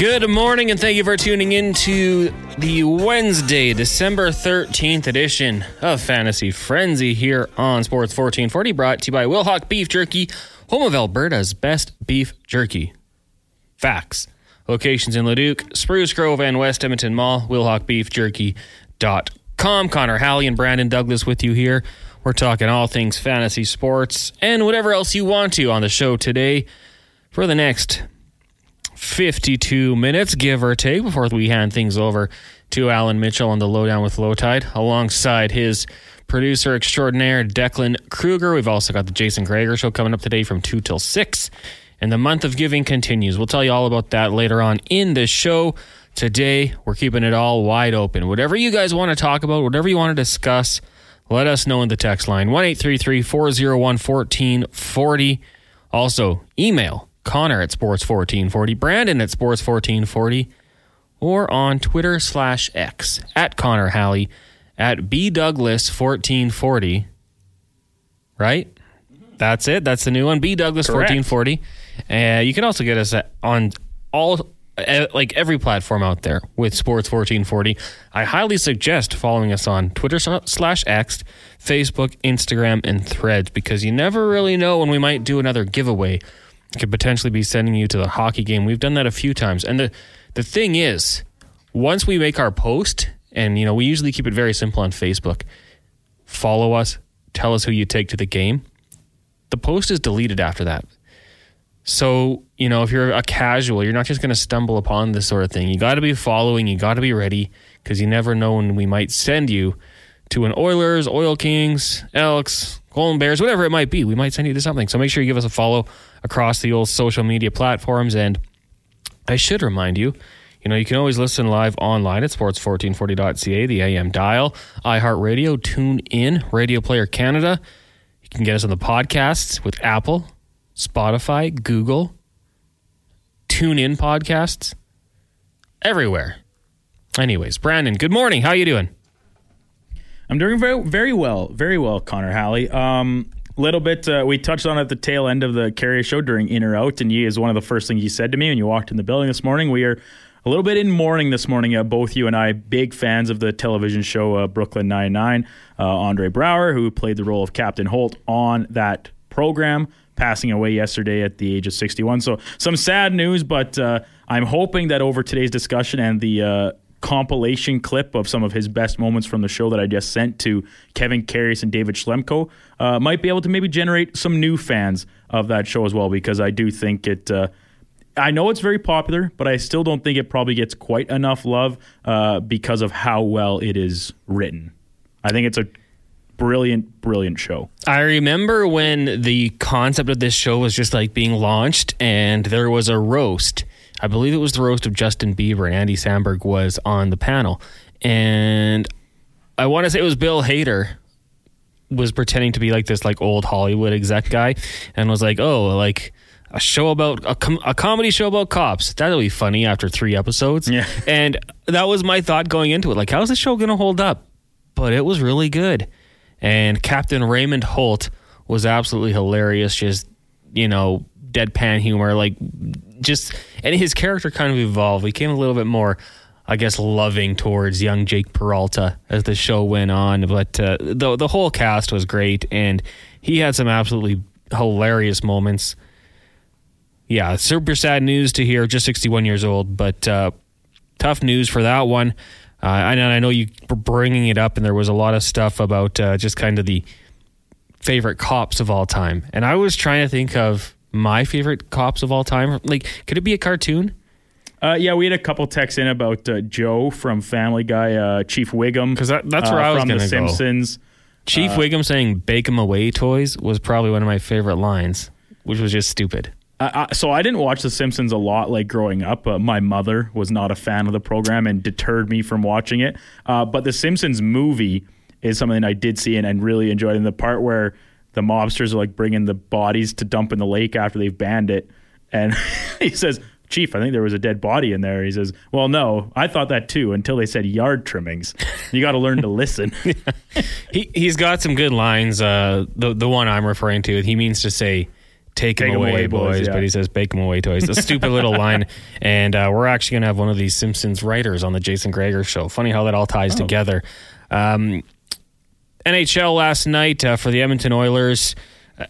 Good morning, and thank you for tuning in to the Wednesday, December 13th edition of Fantasy Frenzy here on Sports 1440, brought to you by Wilhauk Beef Jerky, home of Alberta's best beef jerky. Facts. Locations in Leduc, Spruce Grove, and West Edmonton Mall, WilhaukBeefJerky.com. Connor Halley and Brandon Douglas with you here. We're talking all things fantasy sports and whatever else you want to on the show today for the next 52 minutes, give or take, before we hand things over to Allan Mitchell on the Lowdown with Lowetide, alongside his producer extraordinaire, Declan Kruger. We've also got the Jason Gregor show coming up today from 2 till 6. And the month of giving continues. We'll tell you all about that later on in the show. Today, we're keeping it all wide open. Whatever you guys want to talk about, whatever you want to discuss, let us know in the text line 1 401 1440. Also, email Connor at Sports1440, Brandon at Sports1440, or on Twitter slash X at Connor Halley at B Douglas 1440. Right? That's it. That's the new one. B Douglas 1440. Uh, you can also get us at, on all like every platform out there with Sports 1440. I highly suggest following us on Twitter slash X, Facebook, Instagram, and Threads because you never really know when we might do another giveaway could potentially be sending you to the hockey game. We've done that a few times. And the the thing is, once we make our post, and you know, we usually keep it very simple on Facebook. Follow us, tell us who you take to the game. The post is deleted after that. So, you know, if you're a casual, you're not just going to stumble upon this sort of thing. You got to be following, you got to be ready because you never know when we might send you to an Oilers, Oil Kings, Elks, Golden Bears, whatever it might be. We might send you to something. So make sure you give us a follow across the old social media platforms. And I should remind you, you know, you can always listen live online at sports1440.ca, the AM dial, iHeartRadio, Tune In, Radio Player Canada. You can get us on the podcasts with Apple, Spotify, Google, Tune In podcasts, everywhere. Anyways, Brandon, good morning. How you doing? I'm doing very, very well, very well, Connor Halley. Um, little bit uh, we touched on at the tail end of the Carrier show during in or out, and you is one of the first things you said to me when you walked in the building this morning. We are a little bit in mourning this morning. Uh, both you and I, big fans of the television show uh, Brooklyn Nine Nine. Uh, Andre Braugher, who played the role of Captain Holt on that program, passing away yesterday at the age of 61. So some sad news, but uh, I'm hoping that over today's discussion and the uh, compilation clip of some of his best moments from the show that I just sent to Kevin Karius and David Schlemko uh, might be able to maybe generate some new fans of that show as well because I do think it. Uh, I know it's very popular, but I still don't think it probably gets quite enough love uh, because of how well it is written. I think it's a brilliant, brilliant show. I remember when the concept of this show was just like being launched, and there was a roast I believe it was the roast of Justin Bieber, and Andy Samberg was on the panel. And I want to say it was Bill Hader was pretending to be like this like old Hollywood exec guy and was like, "Oh, like a show about a, com- a comedy show about cops. That'll be funny after 3 episodes." Yeah. And that was my thought going into it. Like, how's the show going to hold up? But it was really good. And Captain Raymond Holt was absolutely hilarious just, you know, deadpan humor like just and his character kind of evolved. He became a little bit more, I guess, loving towards young Jake Peralta as the show went on. But uh, the the whole cast was great, and he had some absolutely hilarious moments. Yeah, super sad news to hear. Just 61 years old, but uh, tough news for that one. Uh, and I know you were bringing it up, and there was a lot of stuff about uh, just kind of the favorite cops of all time. And I was trying to think of my favorite cops of all time? Like, could it be a cartoon? Uh, yeah, we had a couple texts in about uh, Joe from Family Guy, uh, Chief Wiggum, because that, that's where uh, I was from The Simpsons. Chief uh, Wiggum saying "Bake 'em away, toys" was probably one of my favorite lines, which was just stupid. so I didn't watch The Simpsons a lot, like growing up. my mother was not a fan of the program and deterred me from watching it. Uh, but The Simpsons movie is something I did see and, and really enjoyed. And the part where the mobsters are like bringing the bodies to dump in the lake after they've banned it. And he says, Chief, I think there was a dead body in there. He says, Well, no, I thought that too until they said yard trimmings. You got to learn to listen. he, he's got some good lines. Uh, the, the one I'm referring to, he means to say take him away, boys, yeah. but he says bake him away, toys. A stupid little line. And uh, we're actually going to have one of these Simpsons writers on the Jason Gregor show. Funny how that all ties together. Um, NHL last night uh, for the Edmonton Oilers. uh,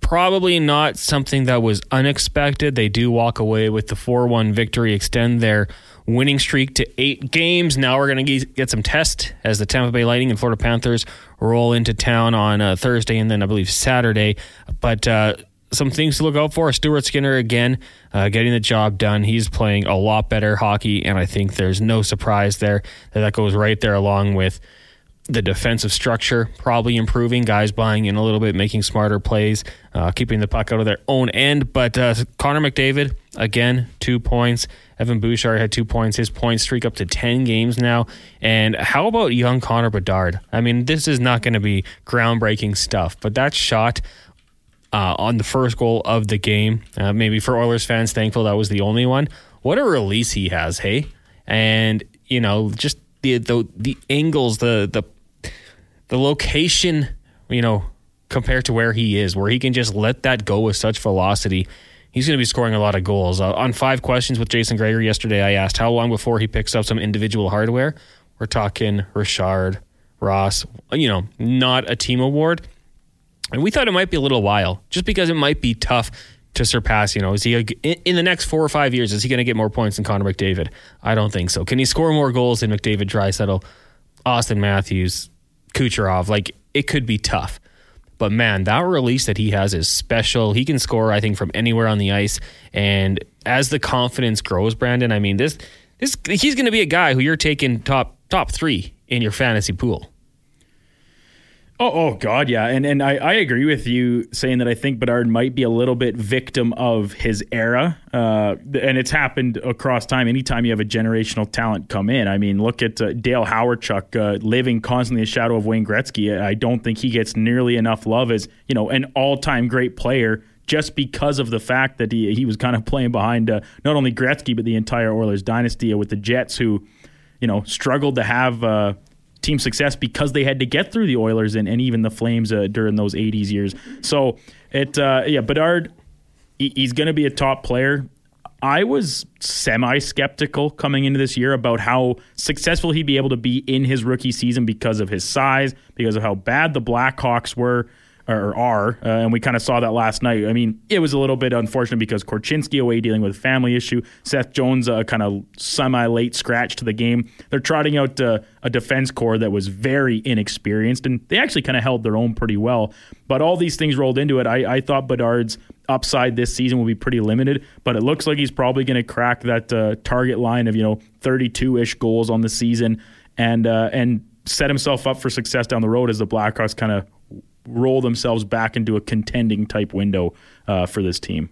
Probably not something that was unexpected. They do walk away with the 4 1 victory, extend their winning streak to eight games. Now we're going to get some test as the Tampa Bay Lightning and Florida Panthers roll into town on uh, Thursday and then I believe Saturday. But uh, some things to look out for. Stuart Skinner again uh, getting the job done. He's playing a lot better hockey, and I think there's no surprise there that that goes right there along with the defensive structure probably improving, guys buying in a little bit, making smarter plays, uh, keeping the puck out of their own end. But uh, Connor McDavid, again, two points. Evan Bouchard had two points. His point streak up to 10 games now. And how about young Connor Bedard? I mean, this is not going to be groundbreaking stuff, but that shot uh, on the first goal of the game, uh, maybe for Oilers fans, thankful that was the only one. What a release he has, hey? And, you know, just the the, the angles, the the the location, you know, compared to where he is, where he can just let that go with such velocity. He's going to be scoring a lot of goals. Uh, on five questions with Jason Gregor yesterday, I asked how long before he picks up some individual hardware. We're talking Richard, Ross, you know, not a team award. And we thought it might be a little while, just because it might be tough to surpass. You know, is he in the next four or five years? Is he going to get more points than Connor McDavid? I don't think so. Can he score more goals than McDavid, Draisaitl, Austin Matthews, Kucherov? Like it could be tough. But man, that release that he has is special. He can score, I think, from anywhere on the ice. And as the confidence grows, Brandon, I mean, this this he's going to be a guy who you're taking top top three in your fantasy pool. Oh, oh God, yeah, and and I, I agree with you saying that I think Bedard might be a little bit victim of his era, uh, and it's happened across time. Anytime you have a generational talent come in, I mean, look at uh, Dale Hawerchuk uh, living constantly a shadow of Wayne Gretzky. I don't think he gets nearly enough love as you know an all-time great player just because of the fact that he he was kind of playing behind uh, not only Gretzky but the entire Oilers dynasty with the Jets who you know struggled to have uh, team success because they had to get through the Oilers and, and even the Flames uh, during those 80s years. So it uh, yeah, Bedard he, he's going to be a top player. I was semi skeptical coming into this year about how successful he'd be able to be in his rookie season because of his size, because of how bad the Blackhawks were or are, uh, and we kind of saw that last night. I mean, it was a little bit unfortunate because Korchinski away dealing with a family issue. Seth Jones, a uh, kind of semi late scratch to the game. They're trotting out uh, a defense core that was very inexperienced, and they actually kind of held their own pretty well. But all these things rolled into it. I, I thought Bedard's upside this season will be pretty limited, but it looks like he's probably going to crack that uh, target line of you know 32 ish goals on the season, and uh, and set himself up for success down the road as the Blackhawks kind of roll themselves back into a contending type window uh, for this team.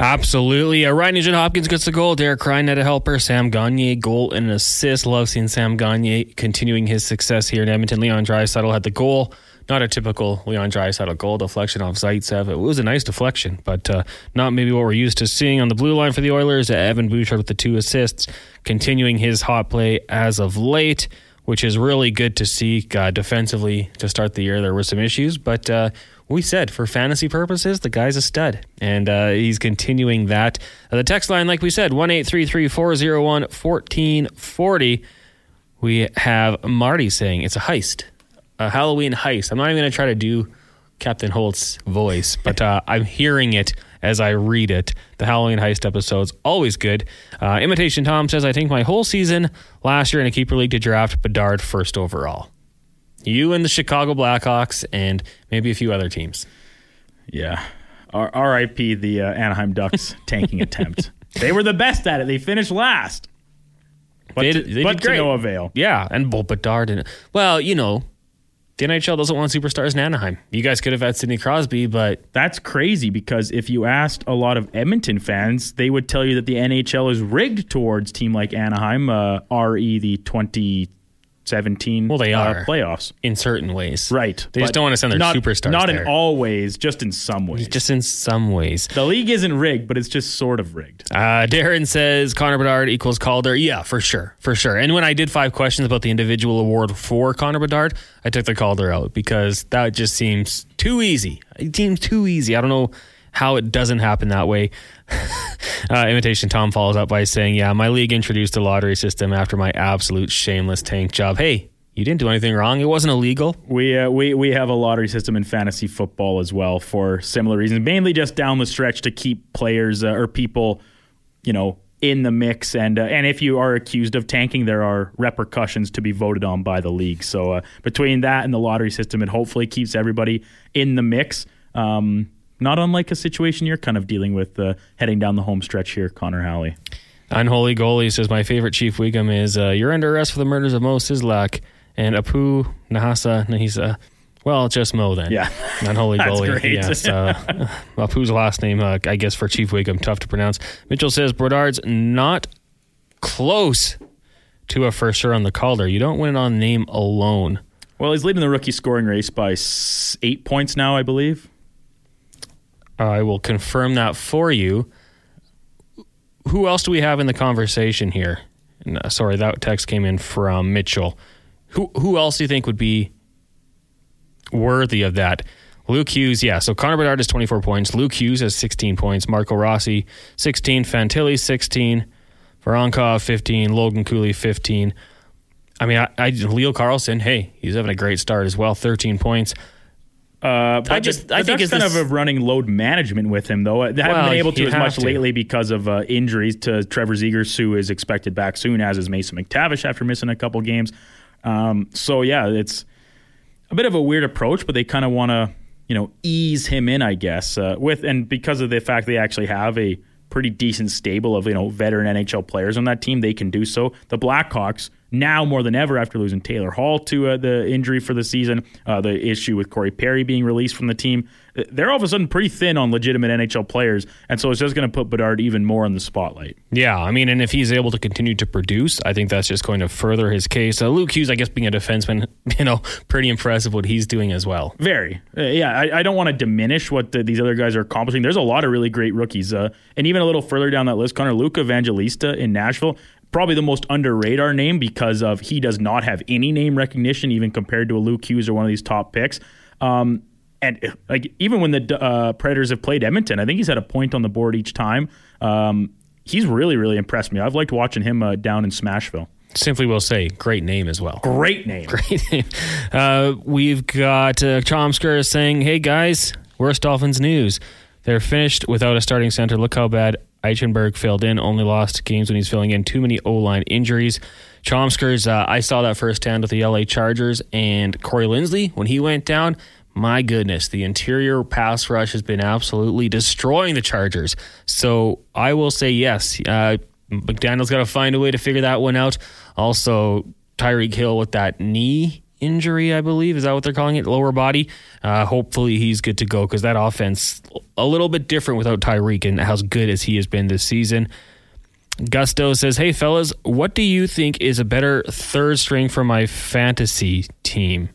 Absolutely. Uh, Ryan Nugent Hopkins gets the goal. Derek Ryan had a helper. Sam Gagner, goal and an assist. Love seeing Sam Gagner continuing his success here in Edmonton. Leon Draisaitl had the goal. Not a typical Leon Draisaitl goal deflection off Zaitsev. It was a nice deflection, but uh, not maybe what we're used to seeing on the blue line for the Oilers. Evan Bouchard with the two assists, continuing his hot play as of late which is really good to see. Uh, defensively to start the year, there were some issues, but uh, we said for fantasy purposes, the guy's a stud, and uh, he's continuing that. Uh, the text line, like we said, one eight three three four zero one fourteen forty. We have Marty saying it's a heist, a Halloween heist. I'm not even going to try to do Captain Holt's voice, but uh, I'm hearing it as I read it. The Halloween Heist episode's always good. Uh, Imitation Tom says, I think my whole season last year in a keeper league to draft Bedard first overall. You and the Chicago Blackhawks and maybe a few other teams. Yeah. R- R.I.P. the uh, Anaheim Ducks tanking attempt. They were the best at it. They finished last. But, They they but to no avail. Yeah, and well, Bedard and well, you know, the NHL doesn't want superstars in Anaheim. You guys could have had Sidney Crosby, but That's crazy because if you asked a lot of Edmonton fans, they would tell you that the NHL is rigged towards team like Anaheim, uh, RE the 2017 Well, they uh, are. playoffs. in certain ways, Right. They just don't want to send their not, superstars. Not there. in all ways, just in some ways. just in some ways. the league isn't rigged, but it's just sort of rigged. Uh, Darren says Connor Bedard equals Calder. Yeah, for sure, for sure. And when I did five questions about the individual award for Connor Bedard, I took the Calder out because that just seems too easy. It seems too easy. I don't know how it doesn't happen that way. uh, Imitation Tom follows up by saying, Yeah, my league introduced a lottery system after my absolute shameless tank job. Hey, you didn't do anything wrong. It wasn't illegal. We uh, we we have a lottery system in fantasy football as well for similar reasons, mainly just down the stretch to keep players uh, or people, you know, in the mix. And uh, and if you are accused of tanking, there are repercussions to be voted on by the league. So uh, between that and the lottery system, it hopefully keeps everybody in the mix. Um, not unlike a situation you're kind of dealing with uh, heading down the home stretch here, Connor Halley. Unholy goalie says my favorite Chief Wiggum is uh, you're under arrest for the murders of Moe Szyslak and Apu Nahasa Nahisa. Well, just Mo then. Yeah. Unholy goalie. great. Yes. Uh, Apu's last name, uh, I guess, for Chief Wiggum, tough to pronounce. Mitchell says Brodard's not close to a first on the Calder. You don't win on name alone. Well, he's leading the rookie scoring race by eight points now, I believe. I will confirm that for you. Who else do we have in the conversation here? And, uh, sorry, that text came in from Mitchell. Who who else do you think would be worthy of that? Luke Hughes, yeah. So Connor Bedard has 24 points. Luke Hughes has 16 points. Marco Rossi, 16. Fantilli, 16. Voronkov, 15. Logan Cooley, 15. I mean, I, I Leo Carlsson, hey, he's having a great start as well. 13 points. Uh, but I just- the, I think it's kind this- of a running load management with him, though. They haven't Well, been able to as much to. lately because of uh, injuries to Trevor Zegras, who is expected back soon, as is Mason McTavish after missing a couple games. Um, so yeah, it's a bit of a weird approach, but they kind of want to, you know, ease him in, I guess, uh, with and because of the fact they actually have a pretty decent stable of you know veteran NHL players on that team, they can do so. The Blackhawks now more than ever after losing Taylor Hall to uh, the injury for the season, uh, the issue with Corey Perry being released from the team, uh, they're all of a sudden pretty thin on legitimate NHL players, and so it's just going to put Bedard even more in the spotlight. Yeah, I mean, and if he's able to continue to produce, I think that's just going to further his case. Uh, Luke Hughes, I guess, being a defenseman, you know, pretty impressive what he's doing as well. Very. Uh, yeah, I, I don't want to diminish what the, these other guys are accomplishing. There's a lot of really great rookies. Uh, and even a little further down that list, Connor Luca Evangelista in Nashville, probably the most under radar name because of he does not have any name recognition, even compared to a Luke Hughes or one of these top picks. Um, and like even when the uh, Predators have played Edmonton, I think he's had a point on the board each time. Um, he's really, really impressed me. I've liked watching him uh, down in Smashville. Simply will say, great name as well. Great name. Great name. uh, we've got uh, Chomsker saying, hey guys, worst Dolphins news. They're finished without a starting center. Look how bad Eichenberg filled in. Only lost games when he's filling in. Too many O line injuries. Chomskers, uh, I saw that firsthand with the LA Chargers and Corey Linsley when he went down. My goodness, the interior pass rush has been absolutely destroying the Chargers. So I will say yes. Uh, McDaniel's got to find a way to figure that one out. Also, Tyreek Hill with that knee injury, I believe. Is that what they're calling it? Lower body. Uh, hopefully he's good to go because that offense a little bit different without Tyreek and as good as he has been this season. Gusto says, "Hey fellas, what do you think is a better third string for my fantasy team?"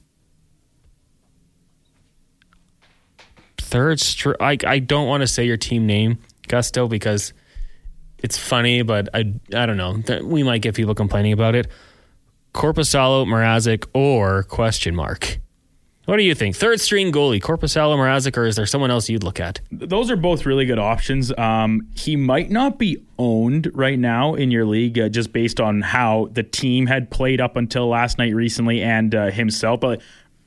Third string. I I don't want to say your team name, Gusto, because it's funny, but I I don't know. We might get people complaining about it. Korpisalo, Mrazek, or question mark. What do you think? Third string goalie, Korpisalo, Mrazek, or is there someone else you'd look at? Those are both really good options. Um, he might not be owned right now in your league uh, just based on how the team had played up until last night recently and uh, himself. But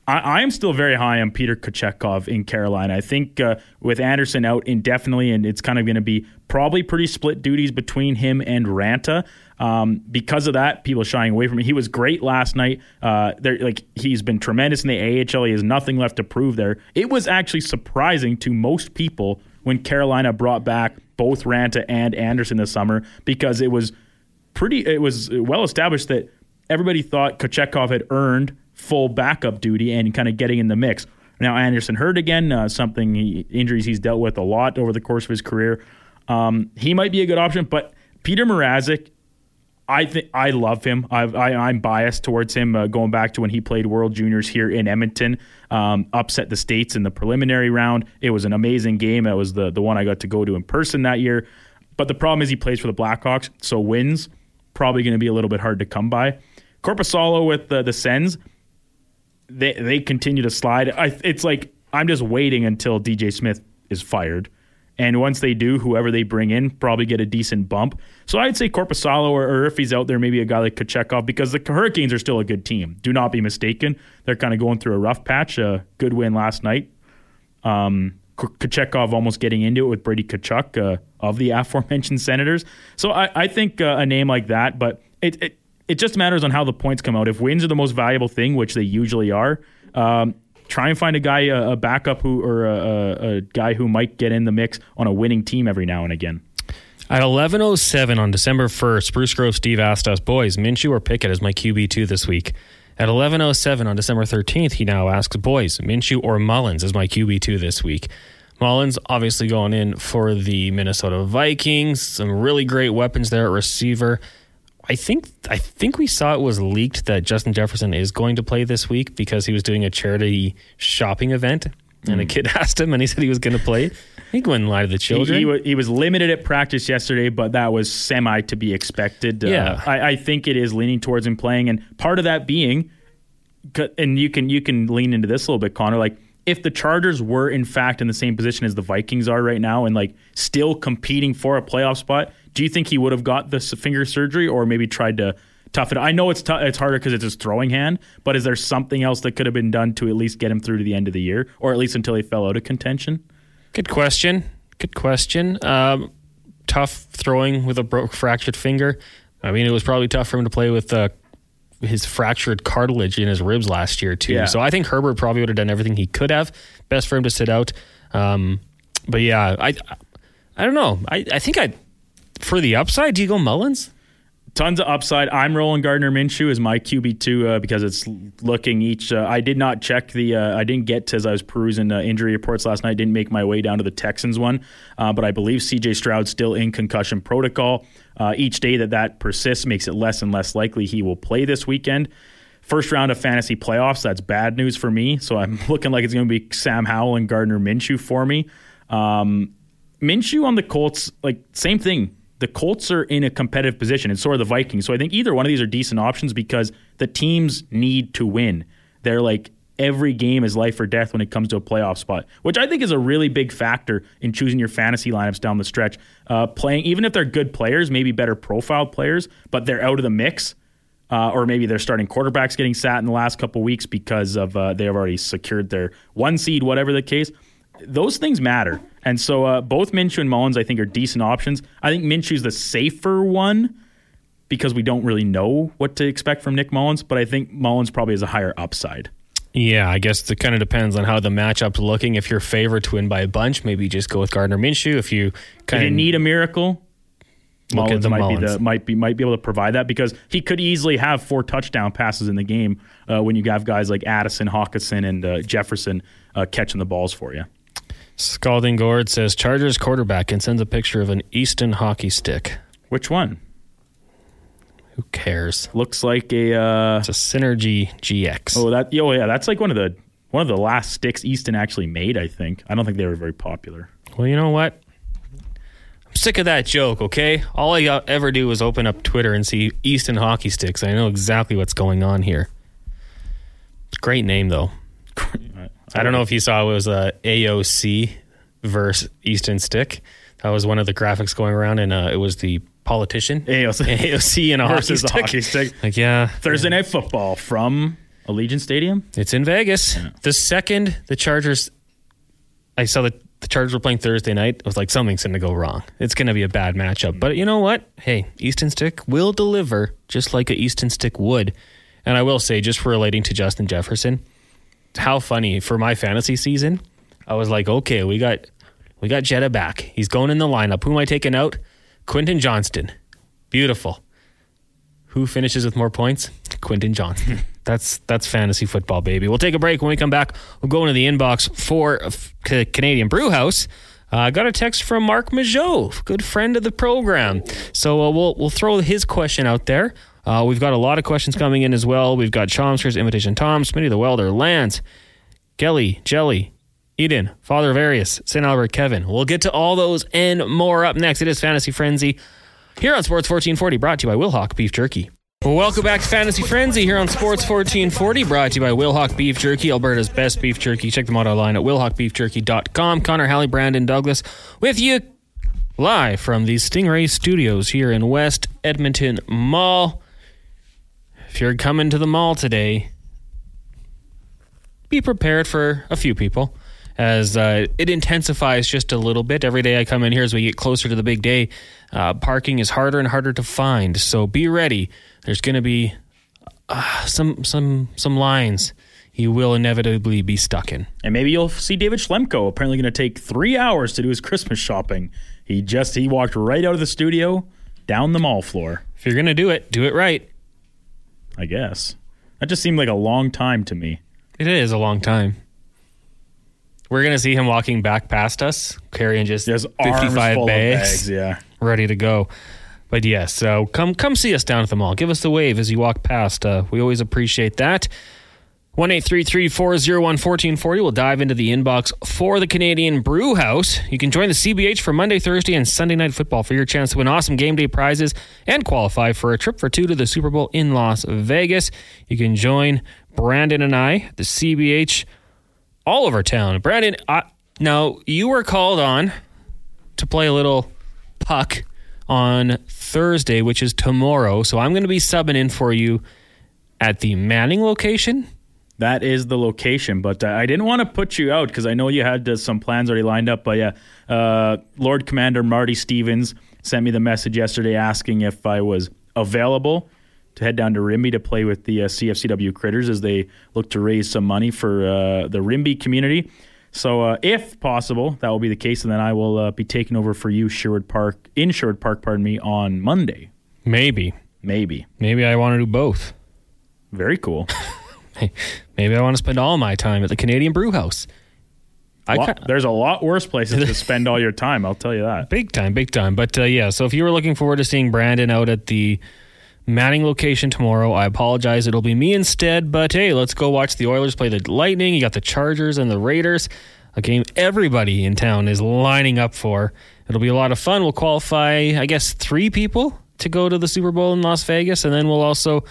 I, am still very high on Peter Kochetkov in Carolina. I think uh, with Anderson out indefinitely, and it's kind of going to be probably pretty split duties between him and Raanta. Um, because of that, people shying away from him. He was great last night. Uh, there, like he's been tremendous in the AHL. He has nothing left to prove there. It was actually surprising to most people when Carolina brought back both Raanta and Anderson this summer because it was pretty. It was well established that everybody thought Kochetkov had earned full backup duty and kind of getting in the mix. Now Anderson hurt again, uh, something he, injuries he's dealt with a lot over the course of his career. Um, he might be a good option, but Peter Mrazek I think I love him. I've, I, I'm biased towards him uh, going back to when he played World Juniors here in Edmonton. Um, upset the states in the preliminary round. It was an amazing game. It was the the one I got to go to in person that year. But the problem is he plays for the Blackhawks, so wins probably going to be a little bit hard to come by. Korpisalo with the the Sens, they they continue to slide. I, it's like I'm just waiting until DJ Smith is fired And once they do, whoever they bring in probably get a decent bump. So I'd say Korpisalo, or, or if he's out there, maybe a guy like Kochetkov, because the Hurricanes are still a good team. Do not be mistaken. They're kind of going through a rough patch. A good win last night. Um, Kochetkov almost getting into it with Brady Tkachuk uh, of the aforementioned Senators. So I, I think uh, a name like that, but it, it it just matters on how the points come out. If wins are the most valuable thing, which they usually are, um, try and find a guy, a, a backup who or a, a, guy who might get in the mix on a winning team every now and again. At 11:07 on December 1st, Spruce Grove Steve asked us, "Boys, Minshew or Pickett is my QB two this week." At 11:07 on December 13th, he now asks, "Boys, Minshew or Mullens is my QB two this week." Mullens obviously going in for the Minnesota Vikings. Some really great weapons there at receiver. I think I think we saw it was leaked that Justin Jefferson is going to play this week because he was doing a charity shopping event, and a kid asked him, and he said he was going to play. He wouldn't lie to the children. He, he, he, was limited at practice yesterday, but that was semi to be expected. Uh, yeah, uh, I, I, think it is leaning towards him playing, and part of that being, and you can you can lean into this a little bit, Connor. Like if the Chargers were in fact in the same position as the Vikings are right now, and like still competing for a playoff spot, do you think he would have got the finger surgery or maybe tried to tough it? I know it's t- it's harder because it's his throwing hand, but is there something else that could have been done to at least get him through to the end of the year, or at least until he fell out of contention? Good question. Good question. Um, tough throwing with a broke fractured finger. I mean, it was probably tough for him to play with uh, his fractured cartilage in his ribs last year too. Yeah. So I think Herbert probably would have done everything he could have. Best for him to sit out. Um, but yeah, I I don't know. I, I think I for the upside, do you go Mullens? Tons of upside. I'm rolling Gardner Minshew as my QB two uh, because it's looking each. Uh, I did not check the. Uh, I didn't get to, as I was perusing uh, injury reports last night. Didn't make my way down to the Texans one, uh, but I believe C.J. Stroud still in concussion protocol. Uh, each day that that persists makes it less and less likely he will play this weekend. First round of fantasy playoffs. That's bad news for me. So I'm looking like it's going to be Sam Howell and Gardner Minshew for me. Um, Minshew on the Colts, like same thing the Colts are in a competitive position, and so are the Vikings. So I think either one of these are decent options because the teams need to win. They're like every game is life or death when it comes to a playoff spot, which I think is a really big factor in choosing your fantasy lineups down the stretch. Uh, playing, even if they're good players, maybe better profiled players, but they're out of the mix. Uh, or maybe they're starting quarterbacks getting sat in the last couple weeks because of uh, they have already secured their one seed, whatever the case those things matter. And so uh, both Minshew and Mullens, I think, are decent options. I think Minshew's the safer one because we don't really know what to expect from Nick Mullens, but I think Mullens probably has a higher upside. Yeah, I guess it kind of depends on how the matchup's looking. If you're favored to win by a bunch, maybe just go with Gardner Minshew. If you kind of need a miracle, Mullens might Mullens. be the might be might be able to provide that because he could easily have four touchdown passes in the game uh, when you have guys like Addison, Hockenson, and uh, Jefferson uh, catching the balls for you. Scalding Gourd says Chargers quarterback and sends a picture of an Easton hockey stick. Which one? Who cares? Looks like a. Uh, it's a Synergy GX. Oh, that. Oh, yeah. That's like one of the one of the last sticks Easton actually made. I think. I don't think they were very popular. Well, you know what? I'm sick of that joke. Okay, all I ever do is open up Twitter and see Easton hockey sticks. I know exactly what's going on here. Great name though. I don't know if you saw it was a AOC versus Easton Stick. That was one of the graphics going around, and uh, it was the politician AOC, AOC and a versus hockey, hockey stick. Like yeah, Thursday night football from Allegiant Stadium. It's in Vegas. Yeah. The second the Chargers, I saw that the Chargers were playing Thursday night. I was like, something's going to go wrong. It's going to be a bad matchup. But you know what? Hey, Easton Stick will deliver just like a Easton Stick would. And I will say, just relating to Justin Jefferson how funny for my fantasy season. I was like, okay, we got we got Jetta back. He's going in the lineup. Who am I taking out? Quentin Johnston. Beautiful. Who finishes with more points? Quentin Johnston. that's that's fantasy football, baby. We'll take a break. When we come back, we'll go into the inbox for Canadian Brewhouse. I uh, got a text from Mark Majot, good friend of the program. So uh, we'll we'll throw his question out there. Uh, we've got a lot of questions coming in as well. We've got Chalmers, Imitation Tom, Smitty the Welder, Lance, Gelly, Jelly, Eden, Father of Arius, St. Albert, Kevin. We'll get to all those and more up next. It is Fantasy Frenzy here on Sports 1440, brought to you by Wilhauk Beef Jerky. Welcome back to Fantasy Frenzy here on Sports 1440, brought to you by Wilhauk Beef Jerky, Alberta's best beef jerky. Check them out online at wilhaukbeefjerky.com. Connor Halley, Brandon Douglas with you live from the Stingray Studios here in West Edmonton Mall. If you're coming to the mall today, be prepared for a few people as uh, it intensifies just a little bit. Every day I come in here as we get closer to the big day, uh, parking is harder and harder to find. So be ready. There's going to be uh, some some some lines you will inevitably be stuck in. And maybe you'll see David Schlemko apparently going to take three hours to do his Christmas shopping. He just he walked right out of the studio down the mall floor. If you're going to do it, do it right. I guess that just seemed like a long time to me. It is a long time. We're gonna see him walking back past us, carrying just 55 arms bags, bags. Yeah. ready to go. But yes, so come come see us down at the mall. Give us the wave as you walk past. Uh, we always appreciate that. One eight three three four zero one fourteen forty. We'll dive into the inbox for the Canadian Brew House. You can join the CBH for Monday, Thursday, and Sunday night football for your chance to win awesome game day prizes and qualify for a trip for two to the Super Bowl in Las Vegas. You can join Brandon and I, the CBH, all over town. Brandon, I, now you were called on to play a little puck on Thursday, which is tomorrow. So I'm going to be subbing in for you at the Manning location. That is the location, but uh, I didn't want to put you out because I know you had uh, some plans already lined up. But yeah, uh, Lord Commander Marty Stevens sent me the message yesterday asking if I was available to head down to Rimbey to play with the uh, CFCW Critters as they look to raise some money for uh, the Rimbey community. So, uh, if possible, that will be the case, and then I will uh, be taking over for you, Sherwood Park, in Sherwood Park, pardon me, on Monday. Maybe. Maybe. Maybe I want to do both. Very cool. Maybe I want to spend all my time at the Canadian Brew House. Lot- there's a lot worse places to spend all your time, I'll tell you that. big time, big time. But uh, yeah, so if you were looking forward to seeing Brandon out at the Manning location tomorrow, I apologize. It'll be me instead. But hey, let's go watch the Oilers play the Lightning. You got the Chargers and the Raiders, a game everybody in town is lining up for. It'll be a lot of fun. We'll qualify, I guess, three people to go to the Super Bowl in Las Vegas, and then we'll also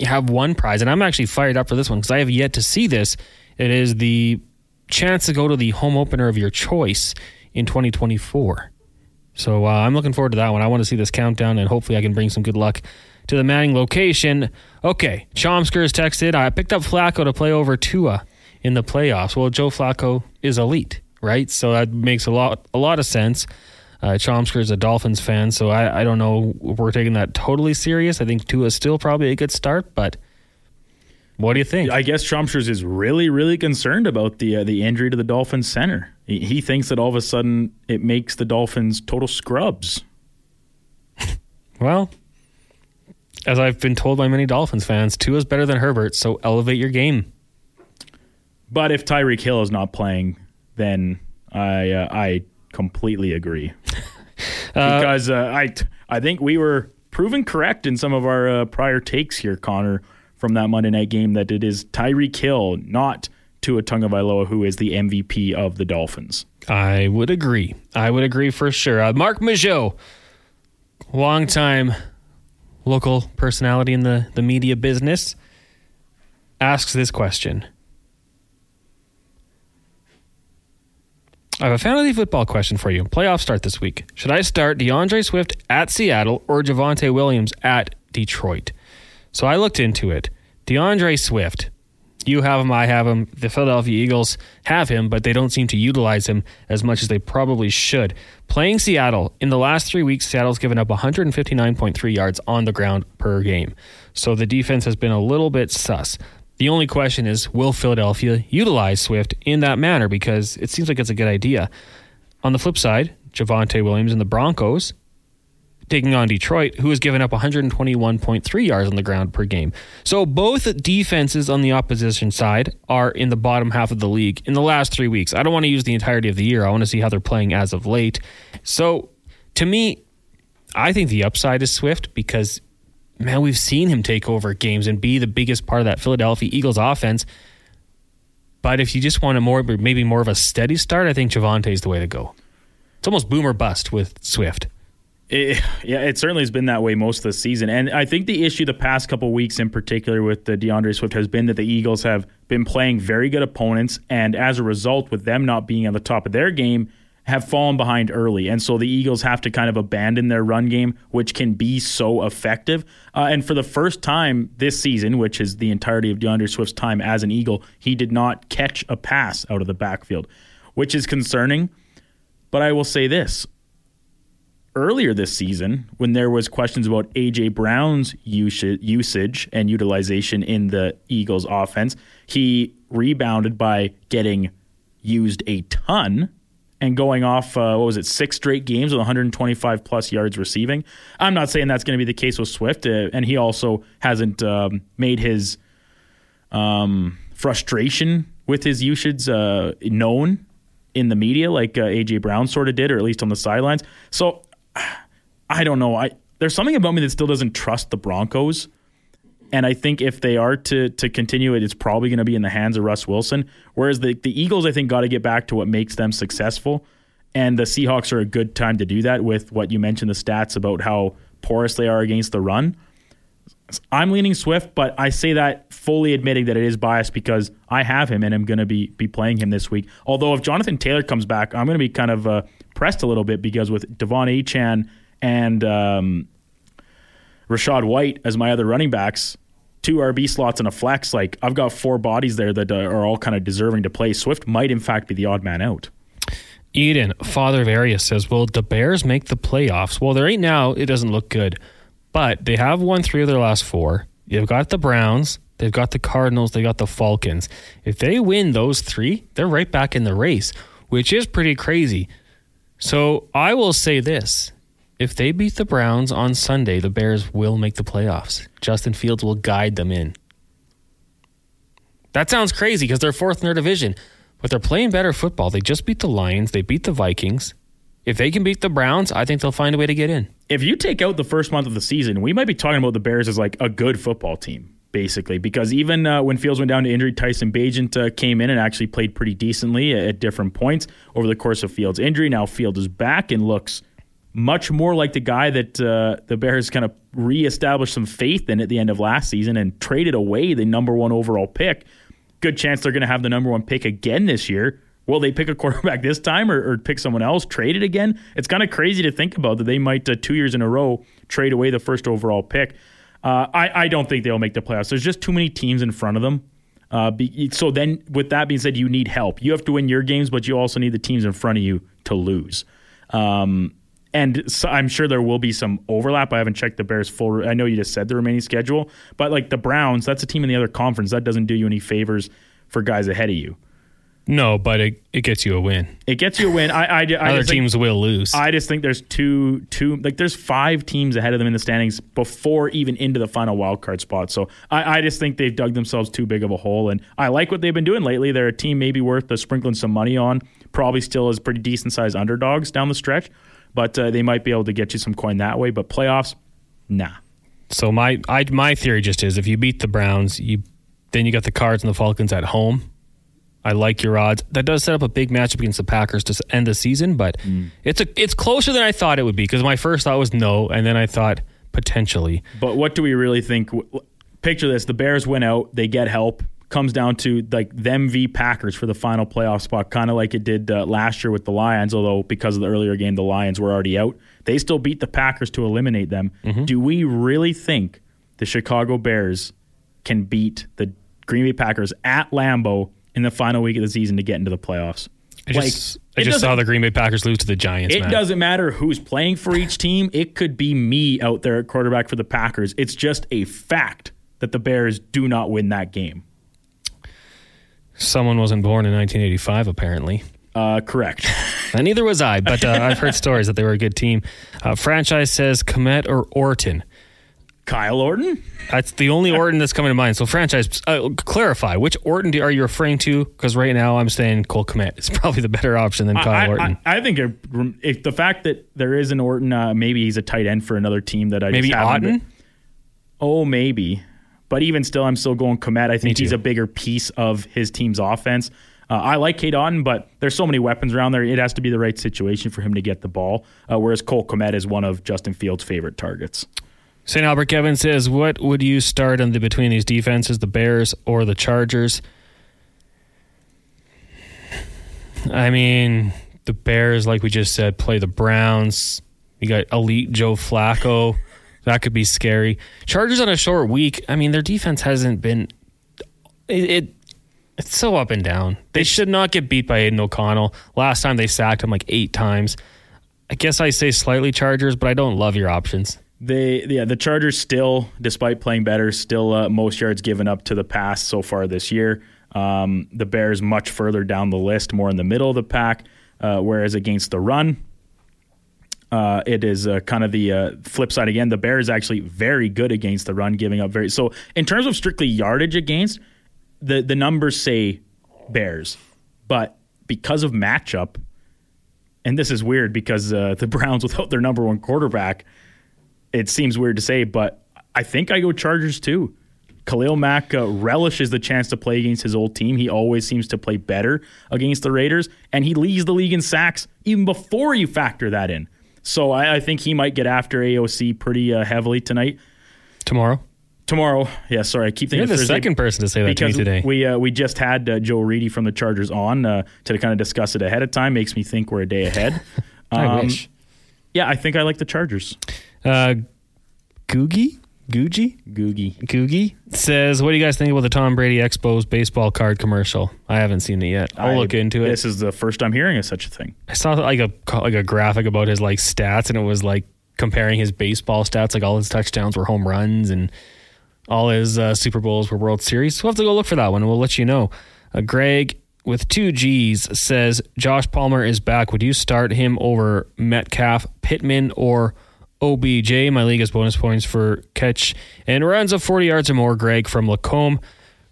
have one prize. And I'm actually fired up for this one because I have yet to see this. It is the chance to go to the home opener of your choice in 2024. So uh, I'm looking forward to that one. I want to see this countdown, and hopefully I can bring some good luck to the Manning location. Okay, Chomsker has texted. I picked up Flacco to play over Tua in the playoffs. Well, Joe Flacco is elite, right? So that makes a lot a lot of sense. Uh, Chomsker is a Dolphins fan, so I, I don't know if we're taking that totally serious. I think Tua is still probably a good start, but what do you think? I guess Chomskers is really, really concerned about the uh, the injury to the Dolphins center. He, he thinks that all of a sudden it makes the Dolphins total scrubs. Well, as I've been told by many Dolphins fans, Tua is better than Herbert, so elevate your game. But if Tyreek Hill is not playing, then I uh, I completely agree because uh, I t- I think we were proven correct in some of our uh, prior takes here, Connor, from that Monday night game that it is Tyreek Hill, not Tua Tagovailoa, who is the MVP of the Dolphins. I would agree. I would agree for sure. Uh, Mark Majot, longtime local personality in the, the media business, asks this question. I have a fantasy football question for you. Playoff start this week. Should I start D'Andre Swift at Seattle or Javonte Williams at Detroit? So I looked into it. D'Andre Swift, you have him, I have him. The Philadelphia Eagles have him, but they don't seem to utilize him as much as they probably should. Playing Seattle, in the last three weeks, Seattle's given up 159.3 yards on the ground per game. So the defense has been a little bit sus. The only question is will Philadelphia utilize Swift in that manner? Because it seems like it's a good idea. On the flip side, Javonte Williams and the Broncos taking on Detroit, who has given up 121.3 yards on the ground per game. So both defenses on the opposition side are in the bottom half of the league in the last three weeks. I don't want to use the entirety of the year. I want to see how they're playing as of late. So to me, I think the upside is Swift because man, we've seen him take over games and be the biggest part of that Philadelphia Eagles offense. But if you just want a more, maybe more of a steady start, I think Javonte is the way to go. It's almost boom or bust with Swift. It, yeah, it certainly has been that way most of the season. And I think the issue the past couple weeks in particular with the D'Andre Swift has been that the Eagles have been playing very good opponents. And as a result, with them not being on the top of their game, have fallen behind early. And so the Eagles have to kind of abandon their run game, which can be so effective. Uh, and for the first time this season, which is the entirety of D'Andre Swift's time as an Eagle, he did not catch a pass out of the backfield, which is concerning. But I will say this earlier this season when there was questions about AJ Brown's usage and utilization in the Eagles offense, he rebounded by getting used a ton and going off uh, what was it six straight games with 125 plus yards receiving. I'm not saying that's going to be the case with Swift, uh, and he also hasn't um, made his um, frustration with his usage uh, known in the media like uh, AJ Brown sort of did, or at least on the sidelines. So I don't know. I there's something about me that still doesn't trust the Broncos. And I think if they are to to continue it, it's probably going to be in the hands of Russ Wilson. Whereas the, the Eagles, I think, got to get back to what makes them successful. And the Seahawks are a good time to do that with what you mentioned the stats about how porous they are against the run. I'm leaning Swift, but I say that fully admitting that it is biased because I have him and I'm going to be be playing him this week. Although if Jonathan Taylor comes back, I'm going to be kind of uh, pressed a little bit because with De'Von Achane and um, Rachaad White as my other running backs, two RB slots and a flex, like I've got four bodies there that uh, are all kind of deserving to play. Swift might in fact be the odd man out. Eden, father of Arias, says, Will the Bears make the playoffs? Well, right now, it doesn't look good, but they have won three of their last four. You've got the Browns, they've got the Cardinals, they got the Falcons. If they win those three, they're right back in the race, which is pretty crazy. So I will say this. If they beat the Browns on Sunday, the Bears will make the playoffs. Justin Fields will guide them in. That sounds crazy because they're fourth in their division, but they're playing better football. They just beat the Lions, they beat the Vikings. If they can beat the Browns, I think they'll find a way to get in. If you take out the first month of the season, we might be talking about the Bears as like a good football team basically. Because even uh, when Fields went down to injury, Tyson Bagent uh, came in and actually played pretty decently at, at different points over the course of Fields' injury. Now Field is back and looks much more like the guy that uh, the Bears kind of reestablished some faith in at the end of last season and traded away the number one overall pick. Good chance they're going to have the number one pick again this year. Will they pick a quarterback this time or, or pick someone else, trade it again? It's kind of crazy to think about that they might, uh, two years in a row, trade away the first overall pick. Uh, I, I don't think they'll make the playoffs. There's just too many teams in front of them. Uh, be, so then, with that being said, you need help. You have to win your games, but you also need the teams in front of you to lose. Um, and so I'm sure there will be some overlap. I haven't checked the Bears full. I know you just said the remaining schedule, but like the Browns, that's a team in the other conference. That doesn't do you any favors for guys ahead of you. No, but it, it gets you a win. It gets you a win. I, I, I Other teams think, will lose. I just think there's two two like there's five teams ahead of them in the standings before even into the final wild card spot. So I, I just think they've dug themselves too big of a hole. And I like what they've been doing lately. They're a team maybe worth the sprinkling some money on. Probably still is pretty decent sized underdogs down the stretch, but uh, they might be able to get you some coin that way. But playoffs, nah. So my I, my theory just is if you beat the Browns, you then you got the Cards and the Falcons at home I like your odds. That does set up a big matchup against the Packers to end the season, but mm. it's a it's closer than I thought it would be because my first thought was no, and then I thought potentially. But what do we really think? Picture this: the Bears win out, they get help. Comes down to like them v Packers for the final playoff spot, kind of like it did uh, last year with the Lions. Although because of the earlier game, the Lions were already out. They still beat the Packers to eliminate them. Mm-hmm. Do we really think the Chicago Bears can beat the Green Bay Packers at Lambeau in the final week of the season to get into the playoffs. I just, like, I just saw the Green Bay Packers lose to the Giants. It man. doesn't matter who's playing for each team. It could be me out there at quarterback for the Packers. It's just a fact that the Bears do not win that game. Someone wasn't born in 1985, apparently. Uh, correct. and neither was I, but uh, I've heard stories that they were a good team. Uh, franchise says Kmet or Orton. Kyle Orton? That's the only Orton that's coming to mind. So, franchise, uh, clarify which Orton do, are you referring to? Because right now I'm saying Cole Kmet is probably the better option than Kyle I, Orton. I, I think if, if, the fact that there is an Orton, uh, maybe he's a tight end for another team that I maybe Otton. Oh, maybe. But even still, I'm still going Kmet. I think he's a bigger piece of his team's offense. Uh, I like Cade Otton, but there's so many weapons around there. It has to be the right situation for him to get the ball. Uh, whereas Cole Kmet is one of Justin Fields' favorite targets. St. Albert Kevin says, "What would you start in the between these defenses, the Bears or the Chargers?" I mean, the Bears, like we just said, play the Browns. You got elite Joe Flacco. That could be scary. Chargers on a short week. I mean, their defense hasn't been. It, it it's so up and down. They should not get beat by Aidan O'Connell. Last time they sacked him like eight times. I guess I say slightly Chargers, but I don't love your options. They yeah, the Chargers still, despite playing better, still uh, most yards given up to the pass so far this year. Um, the Bears much further down the list, more in the middle of the pack. Uh, whereas against the run, uh, it is uh, kind of the uh, flip side again. The Bears actually very good against the run, giving up very. So in terms of strictly yardage against, the the numbers say Bears, but because of matchup, and this is weird because uh, the Browns without their number one quarterback, it seems weird to say, but I think I go Chargers too. Khalil Mack uh, relishes the chance to play against his old team. He always seems to play better against the Raiders, and he leads the league in sacks even before you factor that in. So I, I think he might get after AOC pretty uh, heavily tonight. Tomorrow? Tomorrow, yeah. Sorry, I keep thinking You're the Thursday second person to say that to me today. we uh, we just had uh, Joe Reedy from the Chargers on uh, to kind of discuss it ahead of time. Makes me think we're a day ahead. I Um, wish. Yeah, I think I like the Chargers. Uh, Googie? Googie? Googie. Googie says, "What do you guys think about the Tom Brady Expos baseball card commercial? I haven't seen it yet. I'll I- look into it. This is the first I'm hearing of such a thing. I saw like a like a graphic about his like stats, and it was like comparing his baseball stats. Like all his touchdowns were home runs, and all his uh, Super Bowls were World Series. We'll have to go look for that one, and we'll let you know." Uh, Greg with two G's says, "Josh Palmer is back. Would you start him over Metcalf, Pittman, or?" OBJ. My league has bonus points for catch and runs of 40 yards or more. Greg from Lacombe.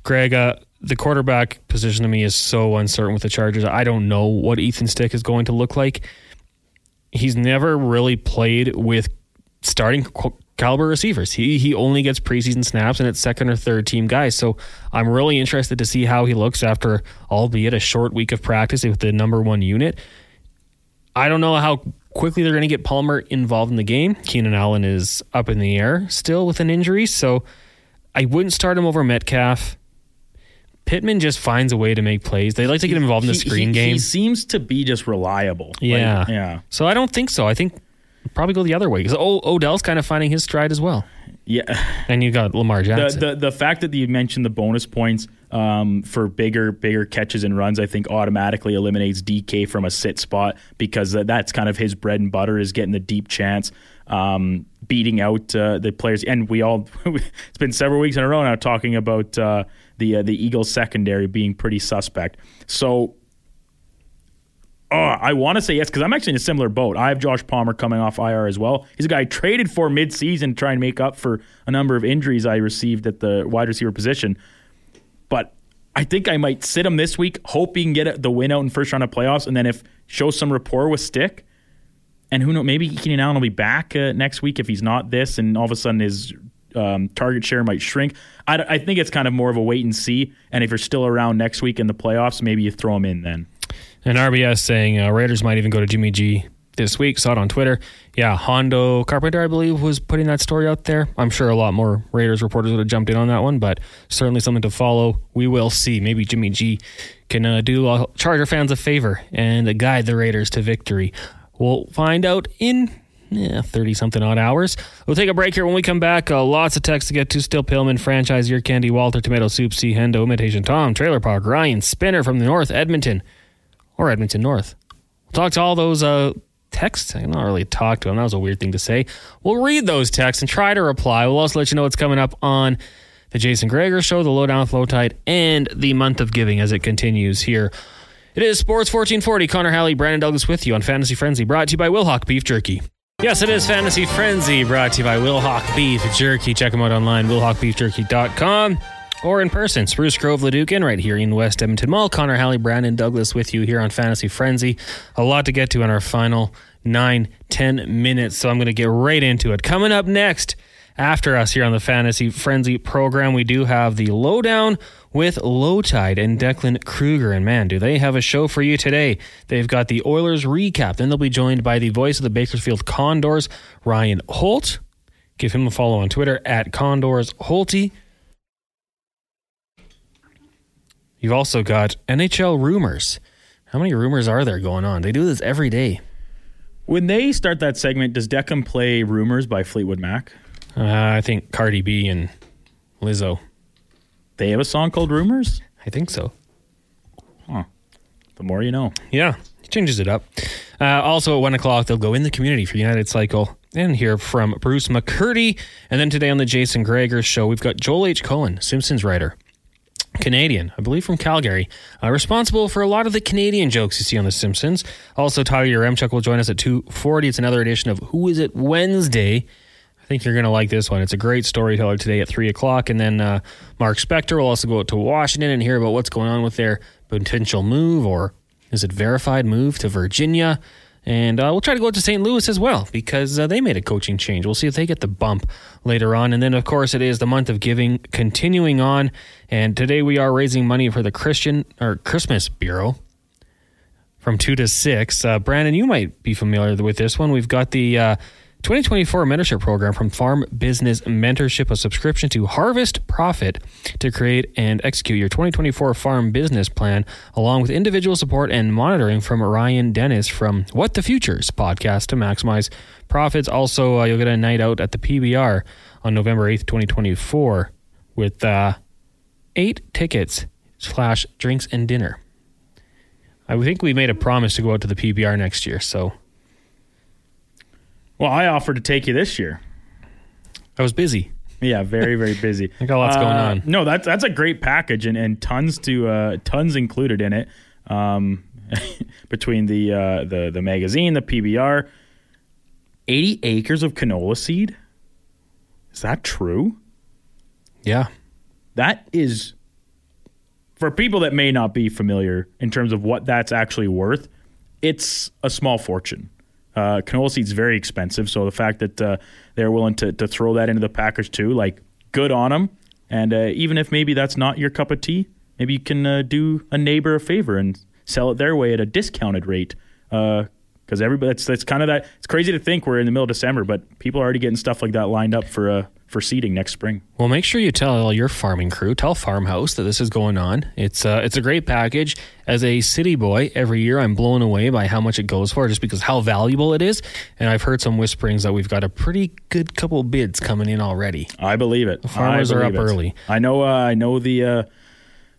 Greg, uh, the quarterback position to me is so uncertain with the Chargers. I don't know what Easton Stick is going to look like. He's never really played with starting caliber receivers. He he only gets preseason snaps and it's second or third team guys. So I'm really interested to see how he looks after, albeit a short week of practice with the number one unit. I don't know how quickly they're going to get Palmer involved in the game. Keenan Allen is up in the air still with an injury, so I wouldn't start him over Metcalf. Pittman just finds a way to make plays. They like to get him involved in the He- screen he, game. He seems to be just reliable. Like, yeah. yeah. So I don't think so. I think probably go the other way because Odell's kind of finding his stride as well. Yeah. And you got Lamar The, Jackson. the the fact that you mentioned the bonus points um, for bigger bigger catches and runs, I think automatically eliminates DK from a sit spot because that's kind of his bread and butter is getting the deep chance, um, beating out uh, the players. And we all it's been several weeks in a row now talking about uh, the uh, the Eagles secondary being pretty suspect. So Oh, I want to say yes because I'm actually in a similar boat. I have Josh Palmer coming off IR as well. He's a guy I traded for midseason to try and make up for a number of injuries I received at the wide receiver position. But I think I might sit him this week, hope he can get the win out in first round of playoffs, and then if show some rapport with Stick, and who knows, maybe Keenan Allen will be back uh, next week if he's not this, and all of a sudden his um, target share might shrink. I, I think it's kind of more of a wait and see. And if you're still around next week in the playoffs, maybe you throw him in then. And RBS saying uh, Raiders might even go to Jimmy G this week. Saw it on Twitter. Yeah, Hondo Carpenter, I believe, was putting that story out there. I'm sure a lot more Raiders reporters would have jumped in on that one, but certainly something to follow. We will see. Maybe Jimmy G can uh, do uh, Charger fans a favor and guide the Raiders to victory. We'll find out in 30 something odd hours. We'll take a break here when we come back. Uh, lots of text to get to. Still Pillman, franchise year candy, Walter, tomato soup, C. Hendo, imitation Tom, trailer park, Ryan, Spinner from the north, Edmonton or Edmonton North. We'll talk to all those uh, texts. I'm not really talk to them. That was a weird thing to say. We'll read those texts and try to reply. We'll also let you know what's coming up on the Jason Gregor Show, the Lowdown with Lowetide, and the month of giving as it continues here. It is Sports 1440. Connor Halley, Brandon Douglas with you on Fantasy Frenzy, brought to you by Wilhauk Beef Jerky. Yes, it is Fantasy Frenzy, brought to you by Wilhauk Beef Jerky. Check them out online, wilhaukbeefjerky.com or in person, Spruce Grove, Leducan, right here in West Edmonton Mall. Connor Halley, Brandon Douglas with you here on Fantasy Frenzy. A lot to get to in our final nine, ten minutes, so I'm going to get right into it. Coming up next, After us here on the Fantasy Frenzy program, we do have the lowdown with Lowetide and Declan Kruger. And man, do they have a show for you today? They've got the Oilers recap. Then they'll be joined by the voice of the Bakersfield Condors, Ryan Holt. Give him a follow on Twitter at Condors Holty. You've also got NHL rumors. How many rumors are there going on? They do this every day. When they start that segment, does Declan play Rumors by Fleetwood Mac? Uh, I think Cardi B and Lizzo. They have a song called Rumors? I think so. Huh. The more you know. Yeah, he changes it up. Uh, also at 1 o'clock, they'll go in the community for United Cycle and hear from Bruce McCurdy. And then today on the Jason Gregor show, we've got Joel H. Cohen, Simpsons writer. Canadian, I believe from Calgary, uh, responsible for a lot of the Canadian jokes you see on The Simpsons. Also, Tyler Yaremchuk will join us at 2.40. It's another edition of Who Is It Wednesday. I think you're going to like this one. It's a great storyteller today at 3 o'clock. And then uh, Mark Spector will also go out to Washington and hear about what's going on with their potential move, or is it verified move to Virginia? And uh, we'll try to go to St. Louis as well because uh, they made a coaching change. We'll see if they get the bump later on. And then, of course, it is the month of giving continuing on. And today we are raising money for the Christian or Christmas Bureau from 2 to 6. Uh, Brandon, you might be familiar with this one. We've got the uh, 2024 mentorship program from Farm Business Mentorship, a subscription to Harvest Profit to create and execute your 2024 farm business plan, along with individual support and monitoring from Ryan Dennis from What the Futures podcast to maximize profits. Also, uh, you'll get a night out at the PBR on November 8th, 2024, with uh, eight tickets slash drinks and dinner. I think we made a promise to go out to the PBR next year, so Well, I offered to take you this year. I was busy. Yeah, very very busy. I got lots going Uh, on. No, that's that's a great package and, and tons to uh, tons included in it. Um, between the uh, the the magazine, the PBR, eighty acres of canola seed. Is that true? Yeah. That is for people that may not be familiar in terms of what that's actually worth. It's a small fortune. Uh, canola seed's very expensive, so the fact that uh, they're willing to, to throw that into the package too, like good on them. And uh, even if maybe that's not your cup of tea, maybe you can uh, do a neighbor a favor and sell it their way at a discounted rate. Because everybody, that's that's kind of that. It's crazy to think we're in the middle of December, but people are already getting stuff like that lined up for uh, for seeding next spring. Well, make sure you tell all your farming crew, tell Farmhouse that this is going on. It's uh, it's a great package. As a city boy, every year I'm blown away by how much it goes for, just because how valuable it is. And I've heard some whisperings that we've got a pretty good couple bids coming in already. I believe it. farmers I are up it. early. I know. Uh, I know the uh,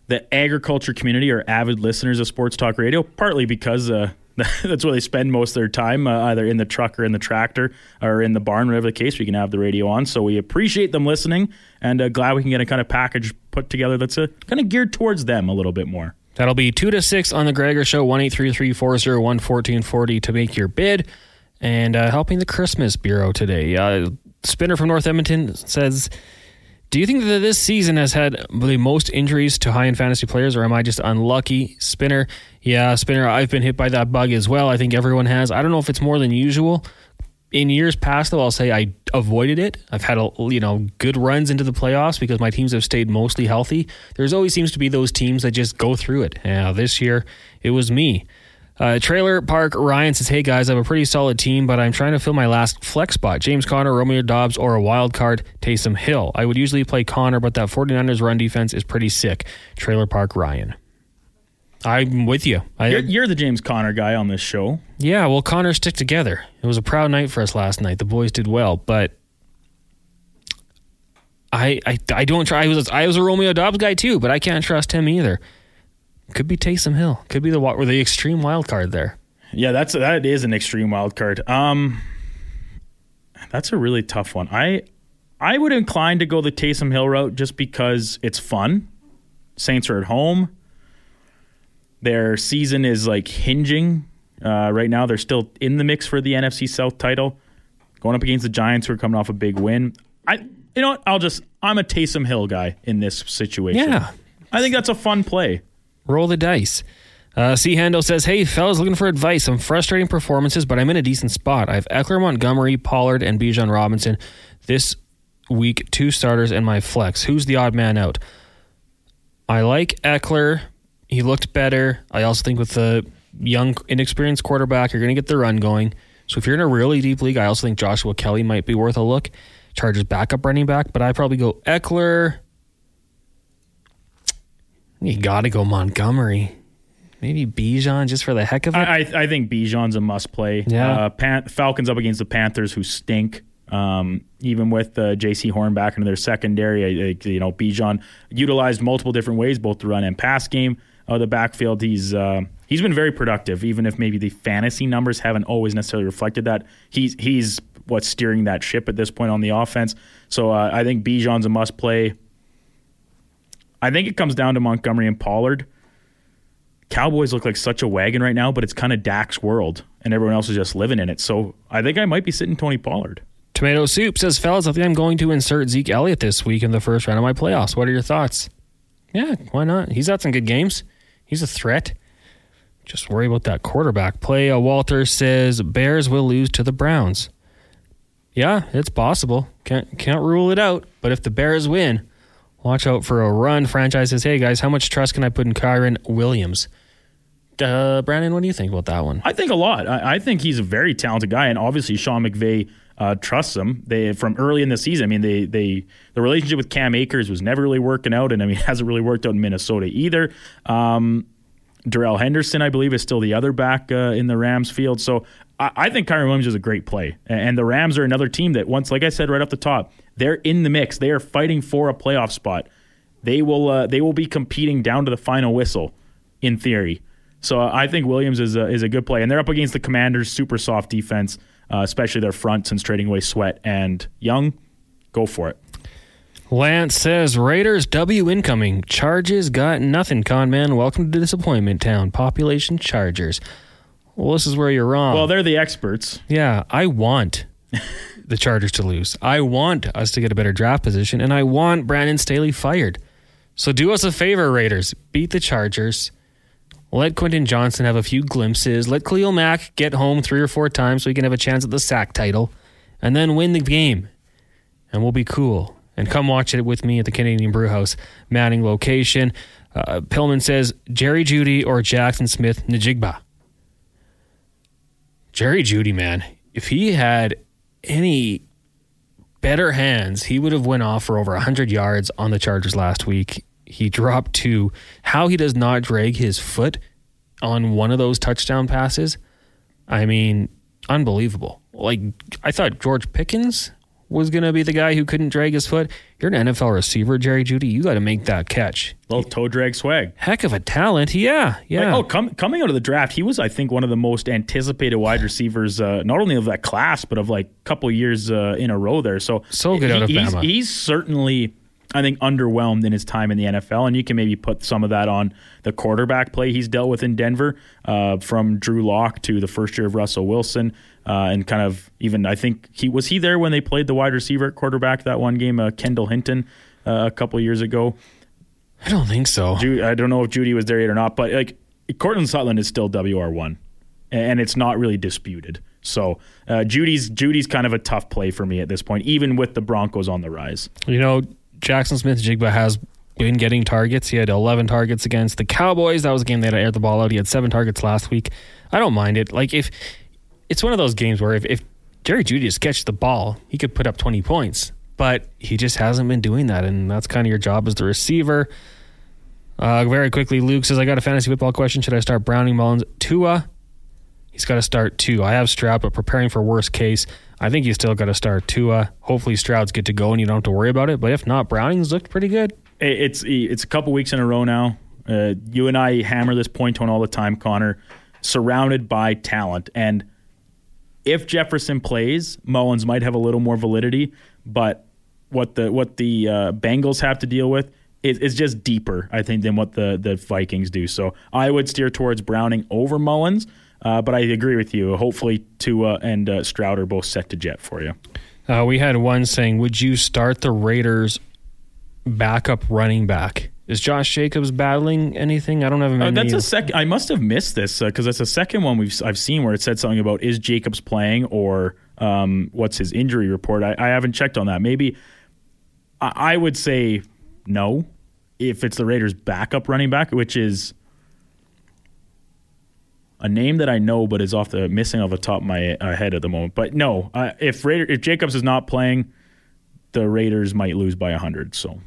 the agriculture community are avid listeners of Sports Talk Radio, partly because uh, that's where they spend most of their time, uh, either in the truck or in the tractor or in the barn, whatever the case. We can have the radio on, so we appreciate them listening, and uh, glad we can get a kind of package put together that's uh, kind of geared towards them a little bit more. That'll be 2 to 6 on the Gregor Show, 1 1440 to make your bid. And uh, helping the Christmas Bureau today. Uh, Spinner from North Edmonton says, Do you think that this season has had the most injuries to high end fantasy players, or am I just unlucky? Spinner, yeah, Spinner, I've been hit by that bug as well. I think everyone has. I don't know if it's more than usual. In years past, though, I'll say I avoided it. I've had a, you know good runs into the playoffs because my teams have stayed mostly healthy. There's always seems to be those teams that just go through it. Yeah, this year it was me. Uh, Trailer Park Ryan says, "Hey guys, I have a pretty solid team, but I'm trying to fill my last flex spot: James Conner, Romeo Doubs, or a wild card Taysom Hill. I would usually play Conner, but that 49ers run defense is pretty sick." Trailer Park Ryan. I'm with you. I, You're, you're the James Conner guy on this show. yeah, well, Connor stick together. It was a proud night for us last night. The boys did well, but I I, I don't try. I was I was a Romeo Doubs guy too, but I can't trust him either. Could be Taysom Hill. Could be the or the extreme wild card there. Yeah, that's that is an extreme wild card. Um, that's a really tough one. I I would incline to go the Taysom Hill route just because it's fun. Saints are at home. Their season is like hinging. Uh, right now, they're still in the mix for the NFC South title, going up against the Giants, who are coming off a big win. I, you know what? I'll just I'm a Taysom Hill guy in this situation. Yeah. I think that's a fun play. Roll the dice. Uh, C. Handel says, Hey, fellas, looking for advice. Some frustrating performances, but I'm in a decent spot. I have Ekeler, Montgomery, Pollard, and Bijan Robinson. This week, two starters, and my flex. Who's the odd man out? I like Ekeler. He looked better. I also think with the young, inexperienced quarterback, you're going to get the run going. So if you're in a really deep league, I also think Joshua Kelley might be worth a look. Chargers backup running back, but I probably go Ekeler. You got to go Montgomery. Maybe Bijan just for the heck of it. I, I, I think Bijan's a must play. Yeah. Uh, Pan- Falcons up against the Panthers, who stink. Um, even with uh, Jaycee Horn back into their secondary, I, you know Bijan utilized multiple different ways, both the run and pass game. Uh, the backfield, he's uh, he's been very productive, even if maybe the fantasy numbers haven't always necessarily reflected that. He's he's what's steering that ship at this point on the offense. So uh, I think Bijan's a must play. I think it comes down to Montgomery and Pollard. Cowboys look like such a wagon right now, but it's kind of Dak's world, and everyone else is just living in it. So I think I might be sitting Tony Pollard. Tomato Soup says, fellas, I think I'm going to insert Zeke Elliott this week in the first round of my playoffs. What are your thoughts? Yeah, why not? He's had some good games. He's a threat. Just worry about that quarterback play. Uh, Walter says Bears will lose to the Browns. Yeah, it's possible. Can't can't rule it out. But if the Bears win, watch out for a run. Franchise says, hey guys, how much trust can I put in Kyren Williams? Uh, Brandon, what do you think about that one? I think a lot. I, I think he's a very talented guy, and obviously Sean McVay uh, trusts him. They from early in the season. I mean, they they the relationship with Cam Akers was never really working out, and I mean, hasn't really worked out in Minnesota either. Um, Darrell Henderson, I believe, is still the other back uh, in the Rams field. So I, think Kyren Williams is a great play, and the Rams are another team that once, like I said right off the top, they're in the mix. They are fighting for a playoff spot. They will uh, they will be competing down to the final whistle, in theory. So I think Williams is a, is a good play, and they're up against the Commanders' super soft defense, uh, especially their front since trading away Sweat and Young. Go for it. Lance says Raiders W incoming. Charges got nothing, con man. Welcome to disappointment town. Population Chargers. Well, this is where you're wrong. Well, they're the experts. yeah, I want the Chargers to lose. I want us to get a better draft position, and I want Brandon Staley fired. So do us a favor, Raiders. Beat the Chargers. Let Quentin Johnston have a few glimpses. Let Khalil Mack get home three or four times so he can have a chance at the sack title. And then win the game. And we'll be cool. And come watch it with me at the Canadian Brewhouse Manning location. Uh, Pillman says Jerry Jeudy or Jaxon Smith-Njigba. Jerry Jeudy, man, if he had any better hands, he would have went off for over 100 yards on the Chargers last week. He dropped two. How he does not drag his foot on one of those touchdown passes, I mean, unbelievable. Like, I thought George Pickens was going to be the guy who couldn't drag his foot. You're an NFL receiver, Jerry Jeudy. You got to make that catch. Little toe drag swag. Heck of a talent. Yeah, yeah. Like, oh, com- coming out of the draft, he was, I think, one of the most anticipated wide receivers, uh, not only of that class, but of like a couple years uh, in a row there. So, So good out of he's, Bama. he's certainly, I think, underwhelmed in his time in the NFL, and you can maybe put some of that on the quarterback play he's dealt with in Denver, uh, from Drew Lock to the first year of Russell Wilson, uh, and kind of even I think he was he there when they played the wide receiver at quarterback that one game, uh, Kendall Hinton, uh, a couple years ago. I don't think so. Ju- I don't know if Jeudy was there yet or not, but like Courtland Sutton is still WR one, and it's not really disputed. So uh, Jeudy's Jeudy's kind of a tough play for me at this point, even with the Broncos on the rise. You know, Jaxon Smith-Njigba has been getting targets. He had 11 targets against the Cowboys. That was a game they had to air the ball out. He had seven targets last week. I don't mind it. Like if it's one of those games where if, if Jerry Jeudy just catches the ball, he could put up 20 points. But he just hasn't been doing that, and that's kind of your job as the receiver. Uh, very quickly, Luke says, I got a fantasy football question. Should I start Browning Mullens? Tua, he's got to start two. I have Stroud, but preparing for worst case, I think you still got to start Tua. Hopefully, Stroud's good to go and you don't have to worry about it. But if not, Browning's looked pretty good. It's it's a couple weeks in a row now. Uh, you and I hammer this point on all the time, Connor. Surrounded by talent, and if Jefferson plays, Mullens might have a little more validity. But what the what the uh, Bengals have to deal with is, is just deeper, I think, than what the the Vikings do. So I would steer towards Browning over Mullens. Uh, but I agree with you. Hopefully, Tua and uh, Stroud are both set to jet for you. Uh, we had one saying, Would you start the Raiders backup running back? Is Josh Jacobs battling anything? I don't have him. Uh, that's a second. I must have missed this because that's the second one we've I've seen where it said something about is Jacobs playing or um, what's his injury report. I, I haven't checked on that. Maybe I, I would say no if it's the Raiders' backup running back, which is a name that I know, but is off the missing off the top of my uh, head at the moment. But no, uh, if Raider, if Jacobs is not playing, the Raiders might lose by hundred. So.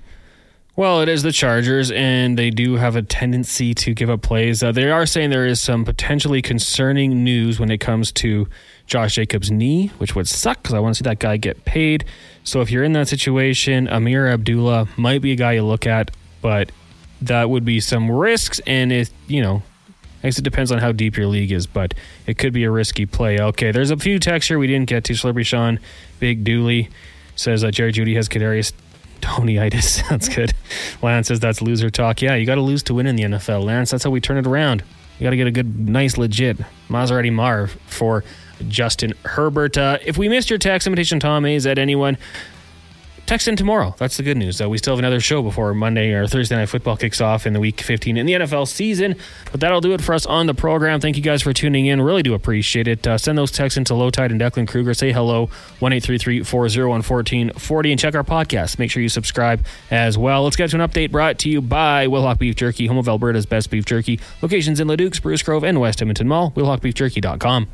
Well, it is the Chargers, and they do have a tendency to give up plays. Uh, they are saying there is some potentially concerning news when it comes to Josh Jacobs' knee, which would suck because I want to see that guy get paid. So if you're in that situation, Ameer Abdullah might be a guy you look at, but that would be some risks, and it you know I guess it depends on how deep your league is, but it could be a risky play. Okay, there's a few texts here we didn't get to. Slippery Sean, Big Dooley says that Jerry Jeudy has Kadarius Tonyitis. Sounds good. Lance says that's loser talk. Yeah, you got to lose to win in the NFL, Lance. That's how we turn it around. You got to get a good, nice, legit Maserati Marv for Justin Herbert. Uh, if we missed your text, Imitation Tom Is at anyone, text in tomorrow. That's the good news. Uh, we still have another show before Monday or Thursday night football kicks off in the week 15 in the NFL season. But that'll do it for us on the program. Thank you guys for tuning in. Really do appreciate it. Uh, send those texts into Lowetide and Declan Kruger. Say hello, 1 401 1440, and check our podcast. Make sure you subscribe as well. Let's get to an update brought to you by Wilhauk Beef Jerky, home of Alberta's best beef jerky. Locations in Leduc, Spruce Grove, and West Edmonton Mall. WilhaukBeefJerky.com.